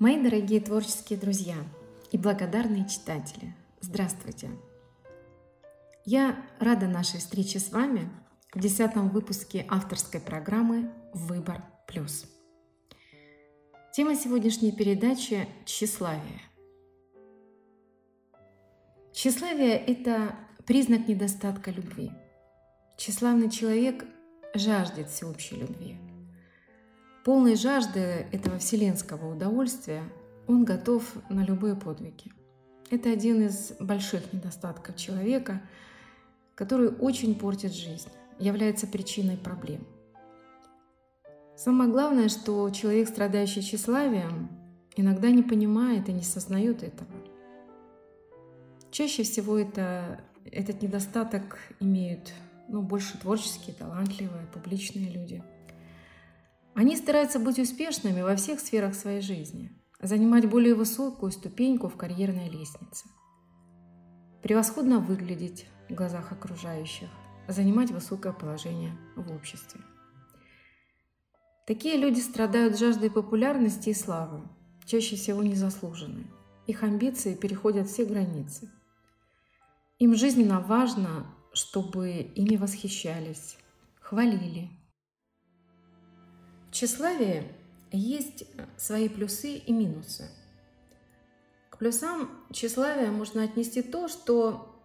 Мои дорогие творческие друзья и благодарные читатели, здравствуйте! Я рада нашей встрече с вами в десятом выпуске авторской программы «Выбор плюс». Тема сегодняшней передачи – тщеславие. Тщеславие – это признак недостатка любви. Тщеславный человек жаждет всеобщей любви – Полной жажды этого вселенского удовольствия он готов на любые подвиги. Это один из больших недостатков человека, который очень портит жизнь, является причиной проблем. Самое главное, что человек, страдающий тщеславием, иногда не понимает и не сознает этого. Чаще всего это, этот недостаток имеют ну, больше творческие, талантливые, публичные люди – они стараются быть успешными во всех сферах своей жизни, занимать более высокую ступеньку в карьерной лестнице, превосходно выглядеть в глазах окружающих, занимать высокое положение в обществе. Такие люди страдают жаждой популярности и славы, чаще всего незаслуженной. Их амбиции переходят все границы. Им жизненно важно, чтобы ими восхищались, хвалили, в есть свои плюсы и минусы. К плюсам тщеславия можно отнести то, что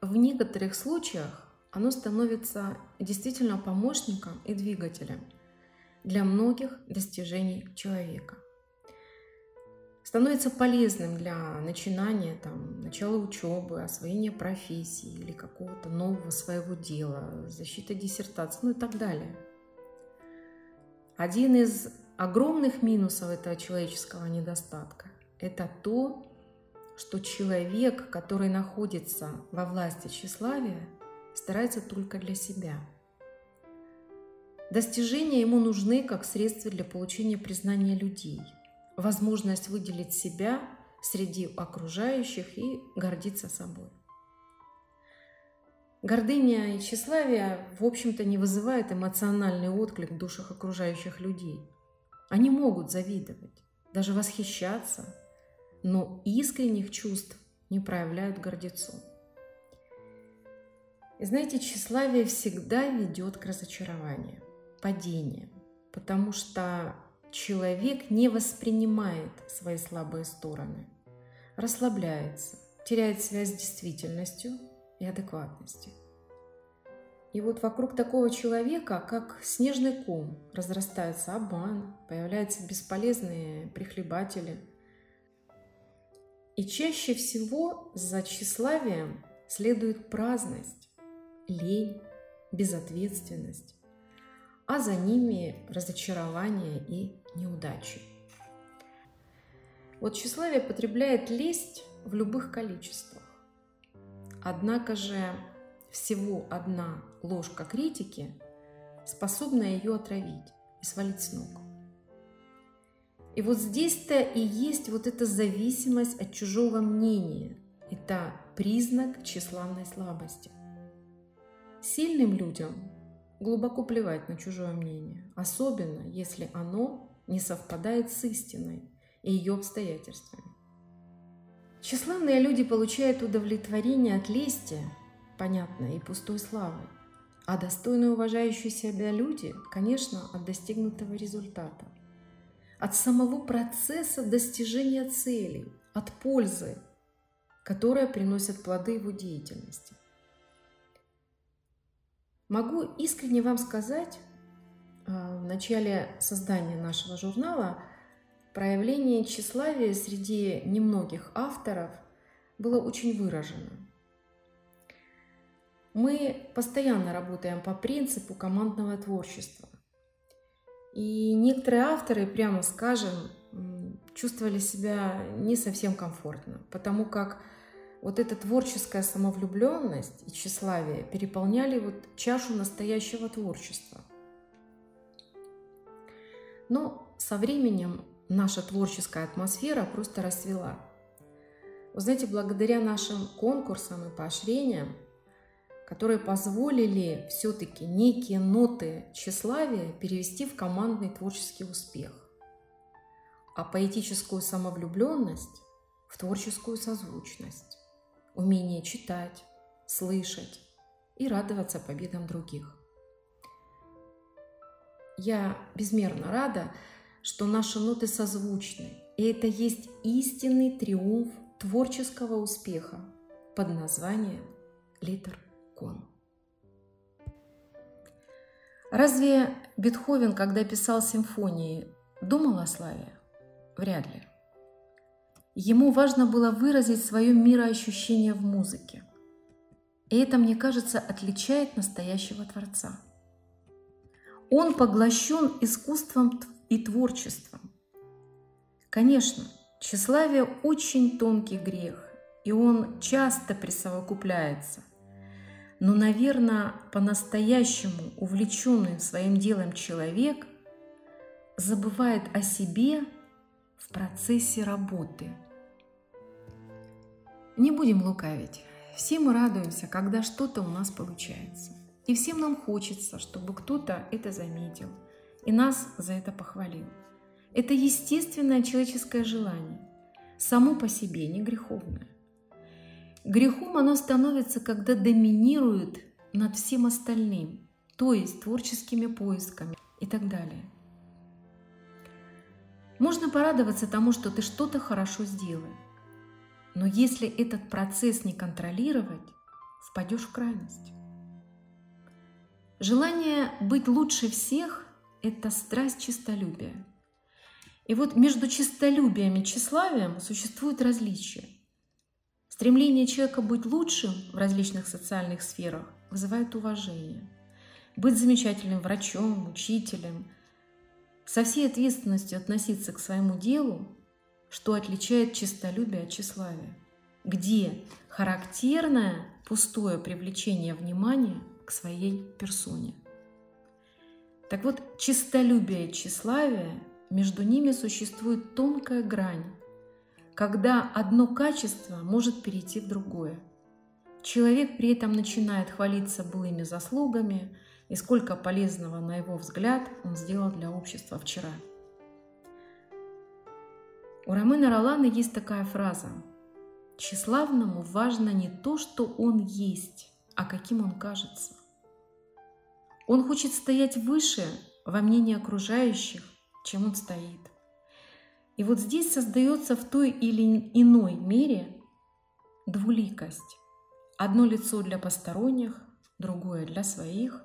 в некоторых случаях оно становится действительно помощником и двигателем для многих достижений человека. Становится полезным для начинания, там, начала учебы, освоения профессии или какого-то нового своего дела, защиты диссертации, ну и так далее – один из огромных минусов этого человеческого недостатка – это то, что человек, который находится во власти тщеславия, старается только для себя. Достижения ему нужны как средство для получения признания людей, возможность выделить себя среди окружающих и гордиться собой. Гордыня и тщеславие, в общем-то, не вызывают эмоциональный отклик в душах окружающих людей. Они могут завидовать, даже восхищаться, но искренних чувств не проявляют гордецу. И знаете, тщеславие всегда ведет к разочарованию, падению, потому что человек не воспринимает свои слабые стороны, расслабляется, теряет связь с действительностью – и адекватности. И вот вокруг такого человека, как снежный ком, разрастается обман, появляются бесполезные прихлебатели. И чаще всего за тщеславием следует праздность, лень, безответственность, а за ними разочарование и неудачи. Вот тщеславие потребляет лесть в любых количествах. Однако же всего одна ложка критики способна ее отравить и свалить с ног. И вот здесь-то и есть вот эта зависимость от чужого мнения. Это признак тщеславной слабости. Сильным людям глубоко плевать на чужое мнение, особенно если оно не совпадает с истиной и ее обстоятельствами. Тщеславные люди получают удовлетворение от лести, понятно, и пустой славы. А достойные уважающие себя люди, конечно, от достигнутого результата. От самого процесса достижения целей, от пользы, которая приносит плоды его деятельности. Могу искренне вам сказать, а, в начале создания нашего журнала – проявление тщеславия среди немногих авторов было очень выражено. Мы постоянно работаем по принципу командного творчества. И некоторые авторы, прямо скажем, чувствовали себя не совсем комфортно, потому как вот эта творческая самовлюбленность и тщеславие переполняли вот чашу настоящего творчества. Но со временем наша творческая атмосфера просто расцвела. Вы знаете, благодаря нашим конкурсам и поощрениям, которые позволили все-таки некие ноты тщеславия перевести в командный творческий успех. а поэтическую самовлюбленность в творческую созвучность, умение читать, слышать и радоваться победам других. Я безмерно рада, что наши ноты созвучны, и это есть истинный триумф творческого успеха под названием «Литер Кон». Разве Бетховен, когда писал симфонии, думал о славе? Вряд ли. Ему важно было выразить свое мироощущение в музыке. И это, мне кажется, отличает настоящего Творца. Он поглощен искусством и творчеством. Конечно, тщеславие – очень тонкий грех, и он часто присовокупляется. Но, наверное, по-настоящему увлеченный своим делом человек забывает о себе в процессе работы. Не будем лукавить. Все мы радуемся, когда что-то у нас получается. И всем нам хочется, чтобы кто-то это заметил и нас за это похвалил. Это естественное человеческое желание, само по себе не греховное. Грехом оно становится, когда доминирует над всем остальным, то есть творческими поисками и так далее. Можно порадоваться тому, что ты что-то хорошо сделал. Но если этот процесс не контролировать, впадешь в крайность. Желание быть лучше всех – это страсть честолюбия. И вот между честолюбием и тщеславием существует различие. Стремление человека быть лучшим в различных социальных сферах вызывает уважение. Быть замечательным врачом, учителем, со всей ответственностью относиться к своему делу, что отличает честолюбие от тщеславия, где характерное пустое привлечение внимания – к своей персоне. Так вот, чистолюбие и тщеславие, между ними существует тонкая грань, когда одно качество может перейти в другое. Человек при этом начинает хвалиться былыми заслугами и сколько полезного, на его взгляд, он сделал для общества вчера. У Ромена Ролана есть такая фраза «Тщеславному важно не то, что он есть, а каким он кажется. Он хочет стоять выше во мнении окружающих, чем он стоит. И вот здесь создается в той или иной мере двуликость. Одно лицо для посторонних, другое для своих.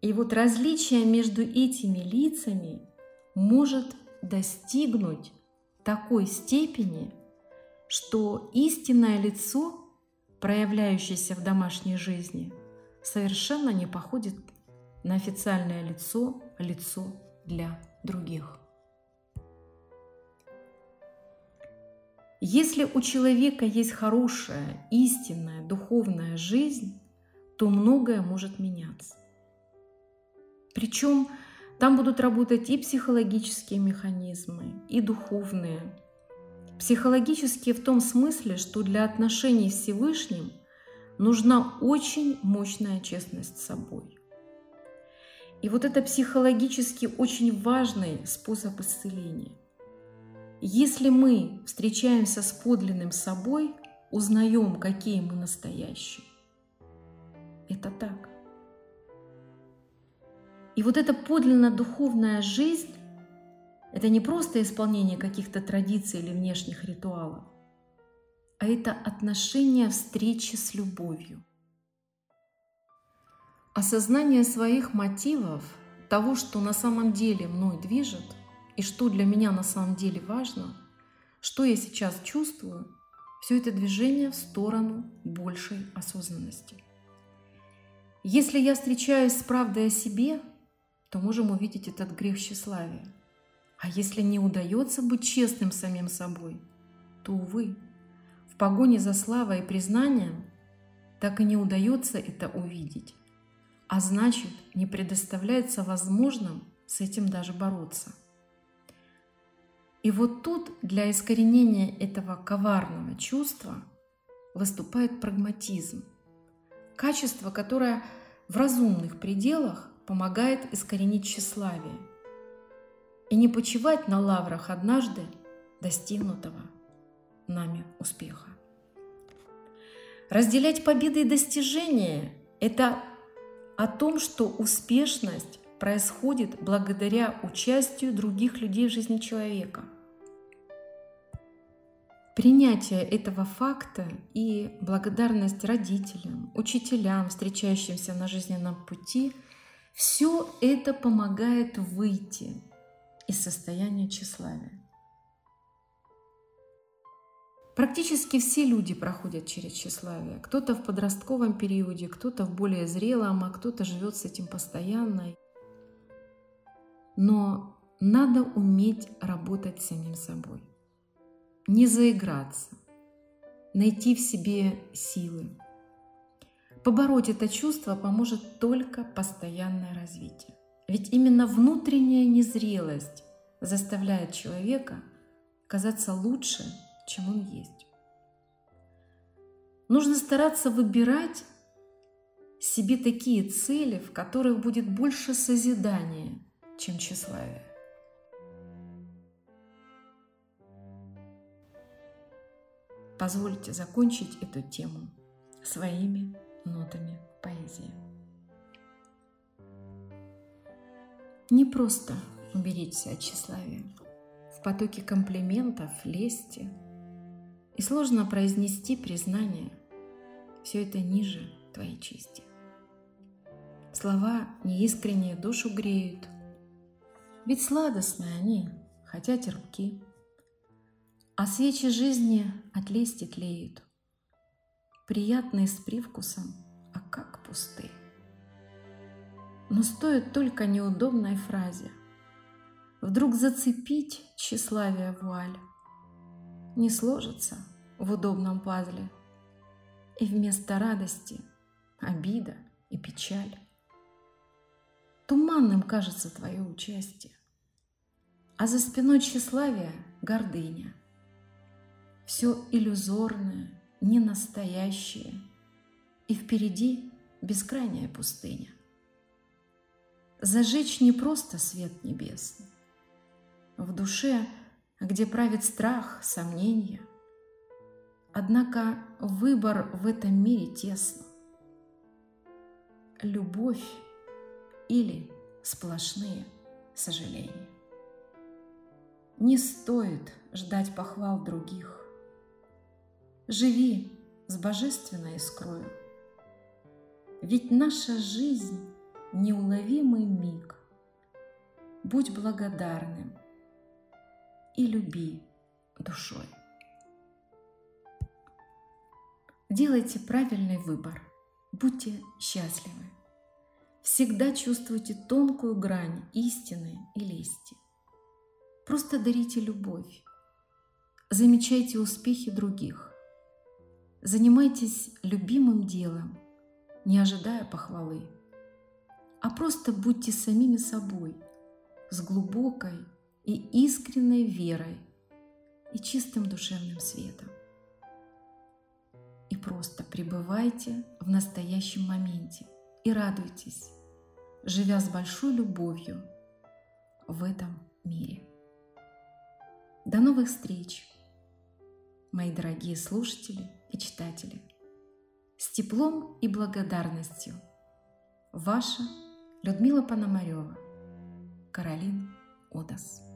И вот различие между этими лицами может достигнуть такой степени, что истинное лицо проявляющийся в домашней жизни, совершенно не походит на официальное лицо, лицо для других. Если у человека есть хорошая, истинная, духовная жизнь, то многое может меняться. Причем там будут работать и психологические механизмы, и духовные, Психологически в том смысле, что для отношений с Всевышним нужна очень мощная честность с собой. И вот это психологически очень важный способ исцеления. Если мы встречаемся с подлинным собой, узнаем, какие мы настоящие. Это так. И вот эта подлинно духовная жизнь это не просто исполнение каких-то традиций или внешних ритуалов, а это отношение встречи с любовью. Осознание своих мотивов, того, что на самом деле мной движет, и что для меня на самом деле важно, что я сейчас чувствую, все это движение в сторону большей осознанности. Если я встречаюсь с правдой о себе, то можем увидеть этот грех тщеславия – а если не удается быть честным самим собой, то, увы, погоне за славой и признанием так и не удается это увидеть, а значит, не предоставляется возможным с этим даже бороться. И вот тут для искоренения этого коварного чувства выступает прагматизм, качество, которое в разумных пределах помогает искоренить тщеславие – и не почивать на лаврах однажды достигнутого нами успеха. Разделять победы и достижения – это о том, что успешность происходит благодаря участию других людей в жизни человека. Принятие этого факта и благодарность родителям, учителям, встречающимся на жизненном пути – все это помогает выйти из состояния тщеславия. Практически все люди проходят через тщеславие. Кто-то в подростковом периоде, кто-то в более зрелом, а кто-то живет с этим постоянно. Но надо уметь работать с самим собой. Не заиграться, найти в себе силы. Побороть это чувство поможет только постоянное развитие. Ведь именно внутренняя незрелость заставляет человека казаться лучше, чем он есть. Нужно стараться выбирать себе такие цели, в которых будет больше созидания, чем тщеславия. Позвольте закончить эту тему своими нотами поэзии. Не просто уберечься от тщеславия. В потоке комплиментов, лести и сложно произнести признание. Все это ниже твоей чести. Слова неискренние душу греют, ведь сладостные они, хотя терпки. А свечи жизни от лести тлеют, приятные с привкусом, а как пустые. Но стоит только неудобной фразе вдруг зацепить тщеславие вуаль, не сложится в удобном пазле, и вместо радости обида и печаль. Туманным кажется твое участие, а за спиной тщеславия гордыня. Все иллюзорное, ненастоящее, и впереди бескрайняя пустыня. Зажечь не просто свет небесный. В душе, где правит страх, сомнения. Однако выбор в этом мире тесно. Любовь или сплошные сожаления. Не стоит ждать похвал других. Живи с божественной искрою. Ведь наша жизнь неуловимый миг. Будь благодарным и люби душой. Делайте правильный выбор, будьте счастливы. Всегда чувствуйте тонкую грань истины и лести. Просто дарите любовь. Замечайте успехи других. Занимайтесь любимым делом, не ожидая похвалы а просто будьте самими собой, с глубокой и искренней верой и чистым душевным светом. И просто пребывайте в настоящем моменте и радуйтесь, живя с большой любовью в этом мире. До новых встреч, мои дорогие слушатели и читатели! С теплом и благодарностью – ваша Людмила Пономарева, Каролин Одас.